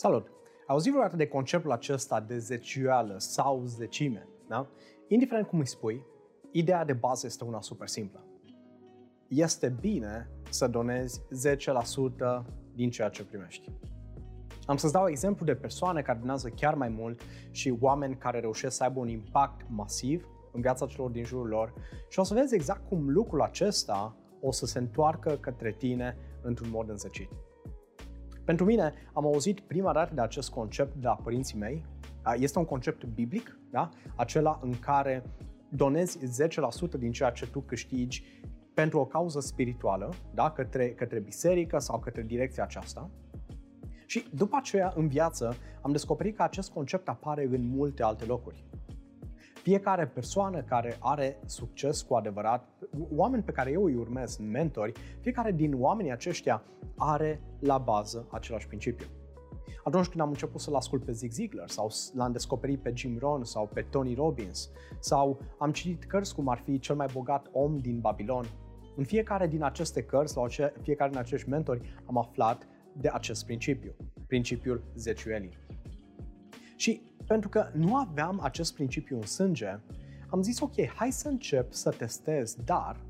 Salut! Auzi vreodată de conceptul acesta de zecioală sau zecime, da? Indiferent cum îi spui, ideea de bază este una super simplă. Este bine să donezi 10% din ceea ce primești. Am să-ți dau exemplu de persoane care donează chiar mai mult și oameni care reușesc să aibă un impact masiv în viața celor din jurul lor și o să vezi exact cum lucrul acesta o să se întoarcă către tine într-un mod înzecit. Pentru mine, am auzit prima dată de acest concept de la părinții mei. Este un concept biblic, da? acela în care donezi 10% din ceea ce tu câștigi pentru o cauză spirituală, da? către, către biserică sau către direcția aceasta. Și după aceea, în viață, am descoperit că acest concept apare în multe alte locuri. Fiecare persoană care are succes cu adevărat, oameni pe care eu îi urmez, mentori, fiecare din oamenii aceștia are la bază același principiu. Atunci când am început să-l ascult pe Zig Ziglar sau l-am descoperit pe Jim Rohn sau pe Tony Robbins sau am citit cărți cum ar fi Cel mai bogat om din Babilon, în fiecare din aceste cărți sau fiecare din acești mentori am aflat de acest principiu, principiul zeciuelii. Și pentru că nu aveam acest principiu în sânge, am zis ok, hai să încep să testez, dar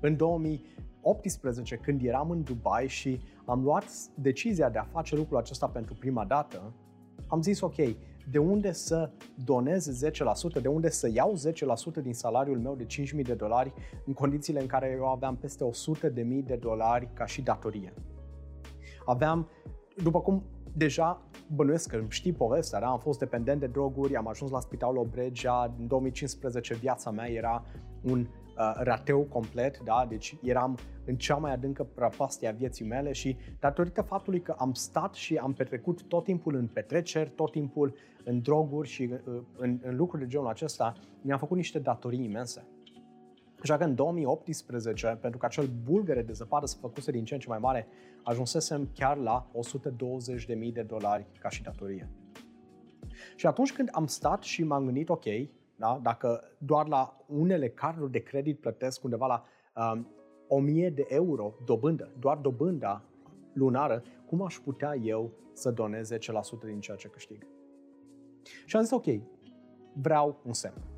în 2018 când eram în Dubai și am luat decizia de a face lucrul acesta pentru prima dată, am zis ok, de unde să donez 10%, de unde să iau 10% din salariul meu de 5.000 de dolari în condițiile în care eu aveam peste 100.000 de dolari ca și datorie. Aveam, după cum deja bănuiesc că știi povestea, da? am fost dependent de droguri, am ajuns la spitalul Obregea, în 2015 viața mea era un uh, rateu complet, da? deci eram în cea mai adâncă prăpastie a vieții mele și datorită faptului că am stat și am petrecut tot timpul în petreceri, tot timpul în droguri și uh, în, în lucruri de genul acesta, mi-am făcut niște datorii imense. Așa că în 2018, pentru că acel bulgăre de zăpadă să făcuse din ce în ce mai mare, ajunsesem chiar la 120.000 de dolari ca și datorie. Și atunci când am stat și m-am gândit, ok, da, dacă doar la unele carduri de credit plătesc undeva la um, 1000 de euro dobândă, doar dobânda lunară, cum aș putea eu să donez 10% din ceea ce câștig? Și am zis, ok, vreau un semn.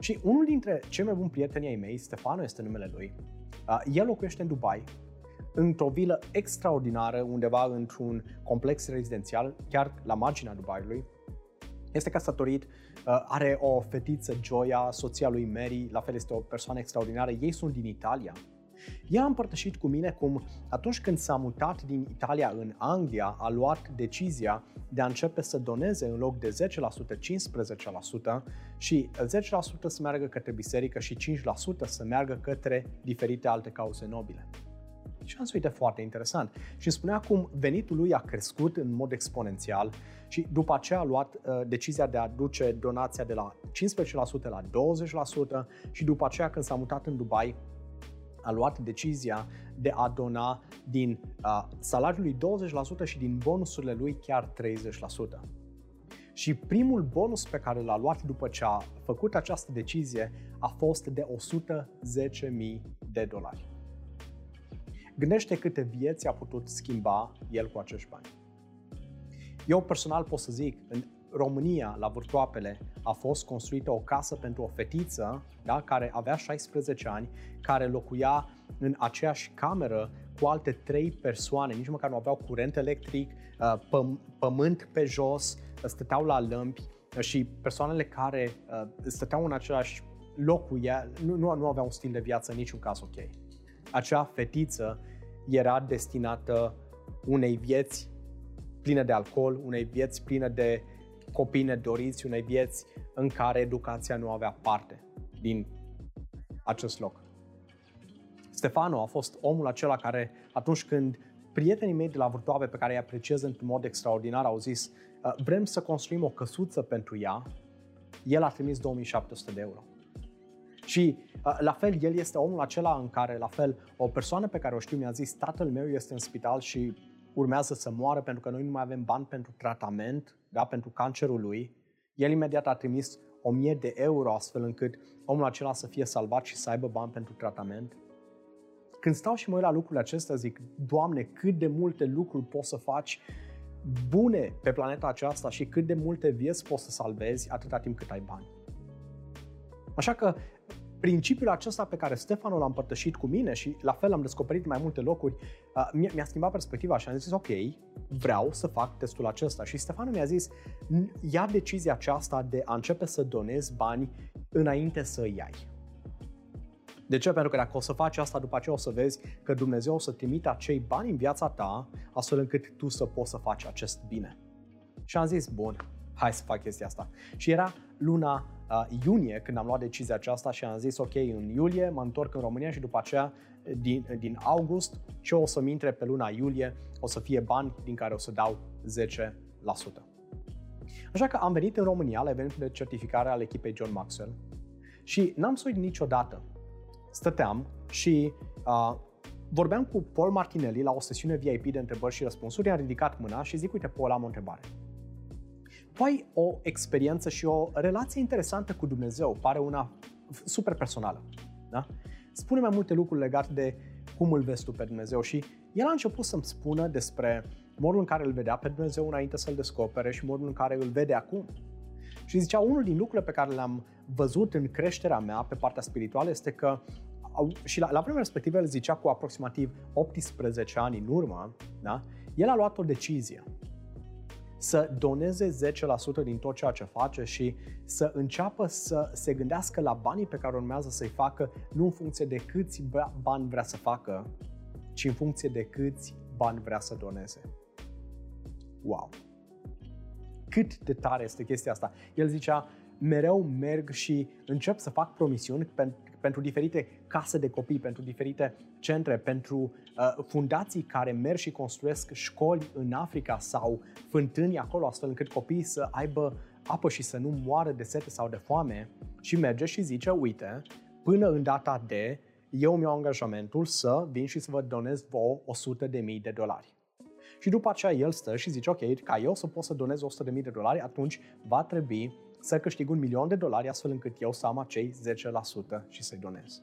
Și unul dintre cei mai buni prieteni ai mei, Stefano este numele lui, el locuiește în Dubai, într-o vilă extraordinară, undeva într-un complex rezidențial, chiar la marginea Dubaiului. Este căsătorit, are o fetiță, Joya, soția lui Mary, la fel este o persoană extraordinară. Ei sunt din Italia ea a împărtășit cu mine cum atunci când s-a mutat din Italia în Anglia, a luat decizia de a începe să doneze în loc de 10%, 15% și 10% să meargă către biserică și 5% să meargă către diferite alte cauze nobile. Și am zis, uite, foarte interesant. Și îmi spunea cum venitul lui a crescut în mod exponențial și după aceea a luat uh, decizia de a duce donația de la 15% la 20% și după aceea când s-a mutat în Dubai a luat decizia de a dona din uh, salariul lui 20% și din bonusurile lui chiar 30%. Și primul bonus pe care l-a luat după ce a făcut această decizie a fost de 110.000 de dolari. Gândește câte vieți a putut schimba el cu acești bani. Eu personal pot să zic, în România, la Vârtoapele, a fost construită o casă pentru o fetiță da, care avea 16 ani, care locuia în aceeași cameră cu alte trei persoane, nici măcar nu aveau curent electric, uh, păm- pământ pe jos, stăteau la lămpi uh, și persoanele care uh, stăteau în același loc cu ea nu, nu, nu aveau un stil de viață în niciun caz ok. Acea fetiță era destinată unei vieți pline de alcool, unei vieți pline de copii nedoriți unei vieți în care educația nu avea parte din acest loc. Stefano a fost omul acela care, atunci când prietenii mei de la Vârtoave, pe care îi apreciez într-un mod extraordinar, au zis uh, vrem să construim o căsuță pentru ea, el a trimis 2700 de euro. Și uh, la fel, el este omul acela în care, la fel, o persoană pe care o știu mi-a zis tatăl meu este în spital și urmează să moară pentru că noi nu mai avem bani pentru tratament, da, pentru cancerul lui, el imediat a trimis 1000 de euro astfel încât omul acela să fie salvat și să aibă bani pentru tratament. Când stau și mă uit la lucrurile acestea, zic, Doamne, cât de multe lucruri poți să faci bune pe planeta aceasta și cât de multe vieți poți să salvezi atâta timp cât ai bani. Așa că principiul acesta pe care Stefano l-a împărtășit cu mine și la fel am descoperit mai multe locuri, uh, mi-a schimbat perspectiva și am zis ok, vreau să fac testul acesta. Și Stefano mi-a zis, ia decizia aceasta de a începe să donezi bani înainte să îi ai. De ce? Pentru că dacă o să faci asta, după aceea o să vezi că Dumnezeu o să trimite acei bani în viața ta, astfel încât tu să poți să faci acest bine. Și am zis, bun, hai să fac chestia asta. Și era luna uh, iunie când am luat decizia aceasta și am zis, ok, în iulie mă întorc în România și după aceea din, din august ce o să-mi intre pe luna iulie o să fie bani din care o să dau 10%. Așa că am venit în România la evenitul de certificare al echipei John Maxwell și n-am să uit niciodată. Stăteam și uh, vorbeam cu Paul Martinelli la o sesiune VIP de întrebări și răspunsuri, i-am ridicat mâna și zic, uite, Paul, am o întrebare. Tu ai o experiență și o relație interesantă cu Dumnezeu, pare una super personală. Da? Spune mai multe lucruri legate de cum îl vezi tu pe Dumnezeu și el a început să-mi spună despre modul în care îl vedea pe Dumnezeu înainte să-l descopere și modul în care îl vede acum. Și zicea, unul din lucrurile pe care le-am văzut în creșterea mea pe partea spirituală este că și la, la vremea respectivă el zicea cu aproximativ 18 ani în urmă, da? el a luat o decizie să doneze 10% din tot ceea ce face și să înceapă să se gândească la banii pe care urmează să-i facă, nu în funcție de câți bani vrea să facă, ci în funcție de câți bani vrea să doneze. Wow! Cât de tare este chestia asta? El zicea, mereu merg și încep să fac promisiuni pentru diferite case de copii, pentru diferite centre, pentru uh, fundații care merg și construiesc școli în Africa sau fântâni acolo, astfel încât copiii să aibă apă și să nu moară de sete sau de foame și merge și zice, uite, până în data de, eu mi-au angajamentul să vin și să vă donez vouă 100 de mii de dolari. Și după aceea el stă și zice, ok, ca eu să pot să donez 100 de mii de dolari, atunci va trebui să câștig un milion de dolari astfel încât eu să am acei 10% și să-i donez.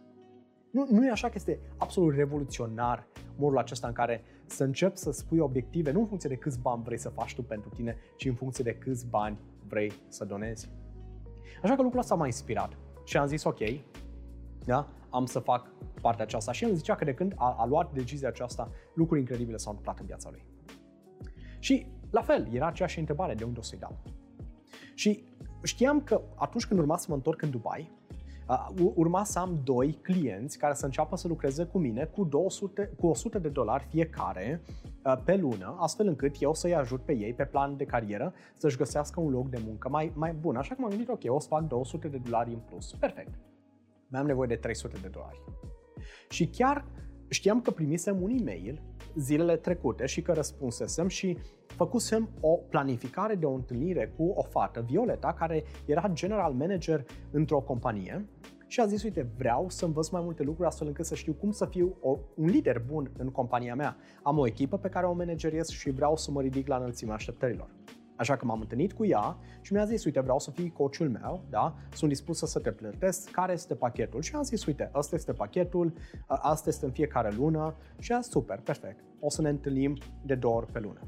Nu, nu e așa că este absolut revoluționar modul acesta în care să începi să spui obiective nu în funcție de câți bani vrei să faci tu pentru tine, ci în funcție de câți bani vrei să donezi. Așa că lucrul ăsta m-a inspirat și am zis ok, da, am să fac partea aceasta. Și el zicea că de când a, a luat decizia aceasta, lucruri incredibile s-au întâmplat în viața lui. Și la fel, era aceeași întrebare, de unde o să-i dau? Și știam că atunci când urma să mă întorc în Dubai, urma să am doi clienți care să înceapă să lucreze cu mine cu, 200, cu 100 de dolari fiecare pe lună, astfel încât eu să-i ajut pe ei pe plan de carieră să-și găsească un loc de muncă mai, mai bun. Așa că m-am gândit, ok, o să fac 200 de dolari în plus. Perfect. Mai am nevoie de 300 de dolari. Și chiar știam că primisem un e-mail zilele trecute și că răspunsesem și făcusem o planificare de o întâlnire cu o fată, Violeta, care era general manager într-o companie și a zis, uite, vreau să învăț mai multe lucruri astfel încât să știu cum să fiu o, un lider bun în compania mea. Am o echipă pe care o manageriez și vreau să mă ridic la înălțimea așteptărilor. Așa că m-am întâlnit cu ea și mi-a zis, uite, vreau să fii coachul meu, da? Sunt dispus să te plătesc, care este pachetul? Și am zis, uite, ăsta este pachetul, asta este în fiecare lună și a super, perfect. O să ne întâlnim de două ori pe lună.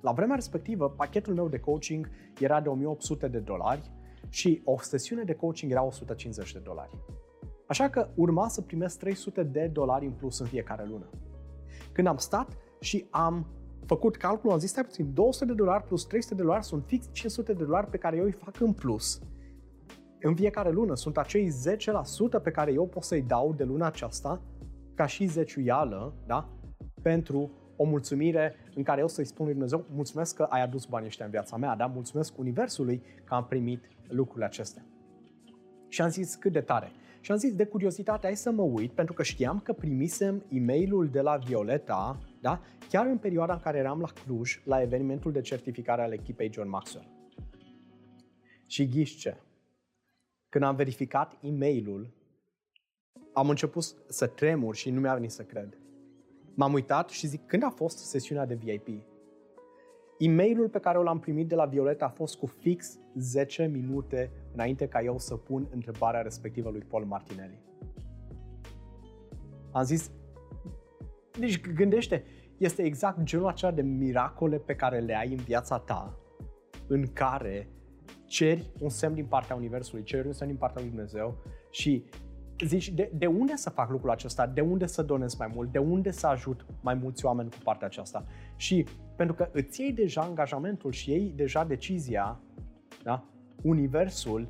La vremea respectivă, pachetul meu de coaching era de 1800 de dolari și o sesiune de coaching era 150 de dolari. Așa că urma să primesc 300 de dolari în plus în fiecare lună. Când am stat și am făcut calculul, am zis, stai puțin, 200 de dolari plus 300 de dolari sunt fix 500 de dolari pe care eu îi fac în plus. În fiecare lună sunt acei 10% pe care eu pot să-i dau de luna aceasta ca și zeciuială, da? Pentru o mulțumire în care eu să-i spun lui Dumnezeu, mulțumesc că ai adus banii ăștia în viața mea, da? Mulțumesc Universului că am primit lucrurile acestea. Și am zis cât de tare. Și am zis de curiozitate, hai să mă uit, pentru că știam că primisem e mail de la Violeta, da? chiar în perioada în care eram la Cluj, la evenimentul de certificare al echipei John Maxwell. Și ghiși ce? Când am verificat e mail am început să tremur și nu mi-a venit să cred. M-am uitat și zic, când a fost sesiunea de VIP? E-mailul pe care l-am primit de la Violeta a fost cu fix 10 minute înainte ca eu să pun întrebarea respectivă lui Paul Martinelli. Am zis, deci gândește, este exact genul acela de miracole pe care le ai în viața ta, în care ceri un semn din partea Universului, ceri un semn din partea lui Dumnezeu și zici, de, de unde să fac lucrul acesta? De unde să donez mai mult? De unde să ajut mai mulți oameni cu partea aceasta? Și pentru că îți iei deja angajamentul și iei deja decizia, da? Universul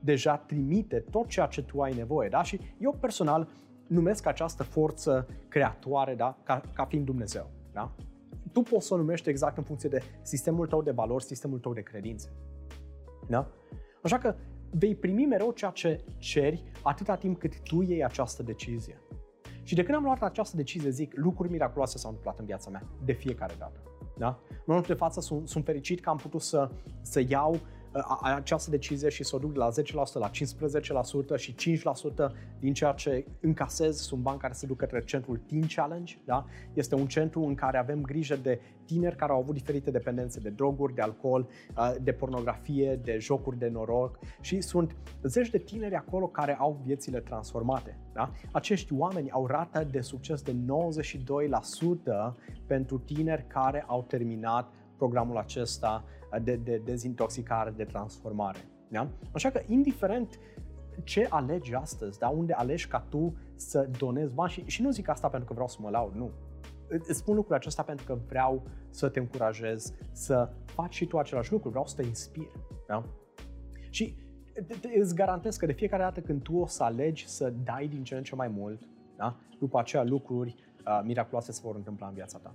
deja trimite tot ceea ce tu ai nevoie. Da? Și eu personal numesc această forță creatoare da? ca, ca fiind Dumnezeu. Da? Tu poți să o numești exact în funcție de sistemul tău de valori, sistemul tău de credințe. Da? Așa că vei primi mereu ceea ce ceri atâta timp cât tu iei această decizie. Și de când am luat această decizie, zic, lucruri miraculoase s-au întâmplat în viața mea, de fiecare dată. Da? În momentul de față sunt, sunt fericit că am putut să, să iau această decizie și să o duc de la 10% la 15% și 5% din ceea ce încasez sunt bani care se duc către centrul Teen Challenge. Da? Este un centru în care avem grijă de tineri care au avut diferite dependențe de droguri, de alcool, de pornografie, de jocuri de noroc și sunt zeci de tineri acolo care au viețile transformate. Da? Acești oameni au rată de succes de 92% pentru tineri care au terminat programul acesta de, de dezintoxicare, de transformare. Da? Așa că, indiferent ce alegi astăzi, da? unde alegi ca tu să donezi bani și, și nu zic asta pentru că vreau să mă laud, nu. Îți spun lucrul acesta pentru că vreau să te încurajez să faci și tu același lucru, vreau să te inspir. Da? Și îți garantez că de fiecare dată când tu o să alegi să dai din ce în ce mai mult, da? după aceea lucruri uh, miraculoase se vor întâmpla în viața ta.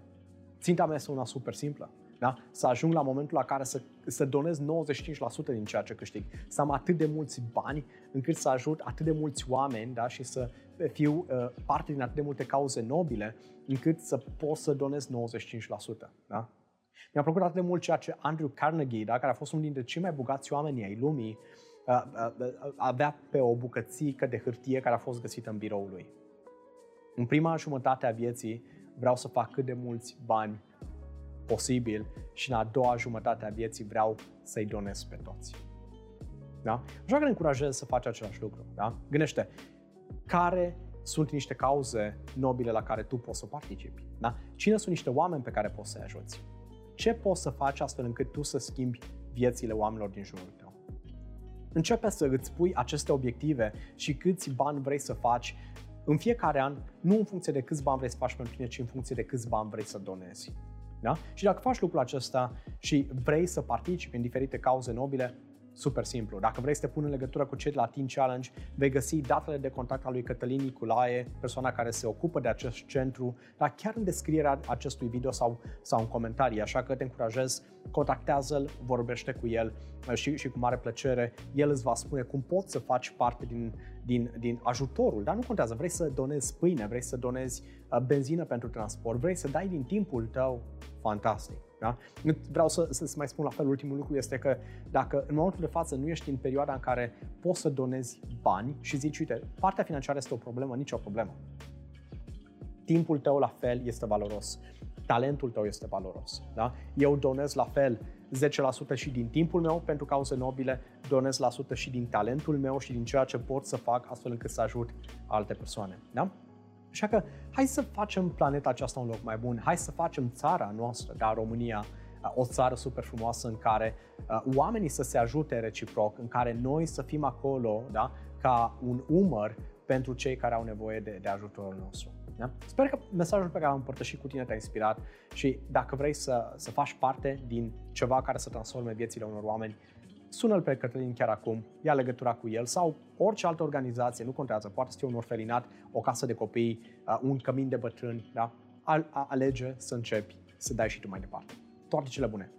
Ținta mea este una super simplă. Da? Să ajung la momentul la care să, să donez 95% din ceea ce câștig. Să am atât de mulți bani încât să ajut atât de mulți oameni da? și să fiu uh, parte din atât de multe cauze nobile încât să pot să donez 95%. Da? Mi-a plăcut atât de mult ceea ce Andrew Carnegie, da? care a fost unul dintre cei mai bogați oameni ai lumii, uh, uh, uh, avea pe o bucățică de hârtie care a fost găsită în biroul lui. În prima jumătate a vieții vreau să fac cât de mulți bani posibil și în a doua jumătate a vieții vreau să-i donez pe toți. Da? Așa că ne încurajez să faci același lucru. Da? Gândește, care sunt niște cauze nobile la care tu poți să participi? Da? Cine sunt niște oameni pe care poți să-i ajuți? Ce poți să faci astfel încât tu să schimbi viețile oamenilor din jurul tău? Începe să îți pui aceste obiective și câți bani vrei să faci în fiecare an, nu în funcție de câți bani vrei să faci pentru tine, ci în funcție de câți bani vrei să donezi. Da? Și dacă faci lucrul acesta și vrei să participi în diferite cauze nobile, super simplu. Dacă vrei să te pun în legătură cu cei de la Teen Challenge, vei găsi datele de contact al lui Cătălin Niculae, persoana care se ocupă de acest centru, dar chiar în descrierea acestui video sau, sau în comentarii, așa că te încurajez, contactează-l, vorbește cu el uh, și, și cu mare plăcere, el îți va spune cum poți să faci parte din, din, din ajutorul, dar nu contează, vrei să donezi pâine, vrei să donezi uh, benzină pentru transport, vrei să dai din timpul tău, fantastic. Da? Vreau să, să mai spun la fel, ultimul lucru este că dacă în momentul de față nu ești în perioada în care poți să donezi bani și zici, uite, partea financiară este o problemă, nicio problemă. Timpul tău la fel este valoros. Talentul tău este valoros. Da? Eu donez la fel 10% și din timpul meu pentru cauze nobile, donez la sută și din talentul meu și din ceea ce pot să fac astfel încât să ajut alte persoane. Da? Așa că hai să facem planeta aceasta un loc mai bun, hai să facem țara noastră, da, România, o țară super frumoasă în care uh, oamenii să se ajute reciproc, în care noi să fim acolo da, ca un umăr pentru cei care au nevoie de, de ajutorul nostru. Da? Sper că mesajul pe care l-am împărtășit cu tine te-a inspirat și dacă vrei să, să faci parte din ceva care să transforme viețile unor oameni, sună-l pe Cătălin chiar acum, ia legătura cu el sau orice altă organizație, nu contează, poate să fie un orfelinat, o casă de copii, uh, un cămin de bătrâni, da? alege să începi să dai și tu mai departe. Toate cele bune!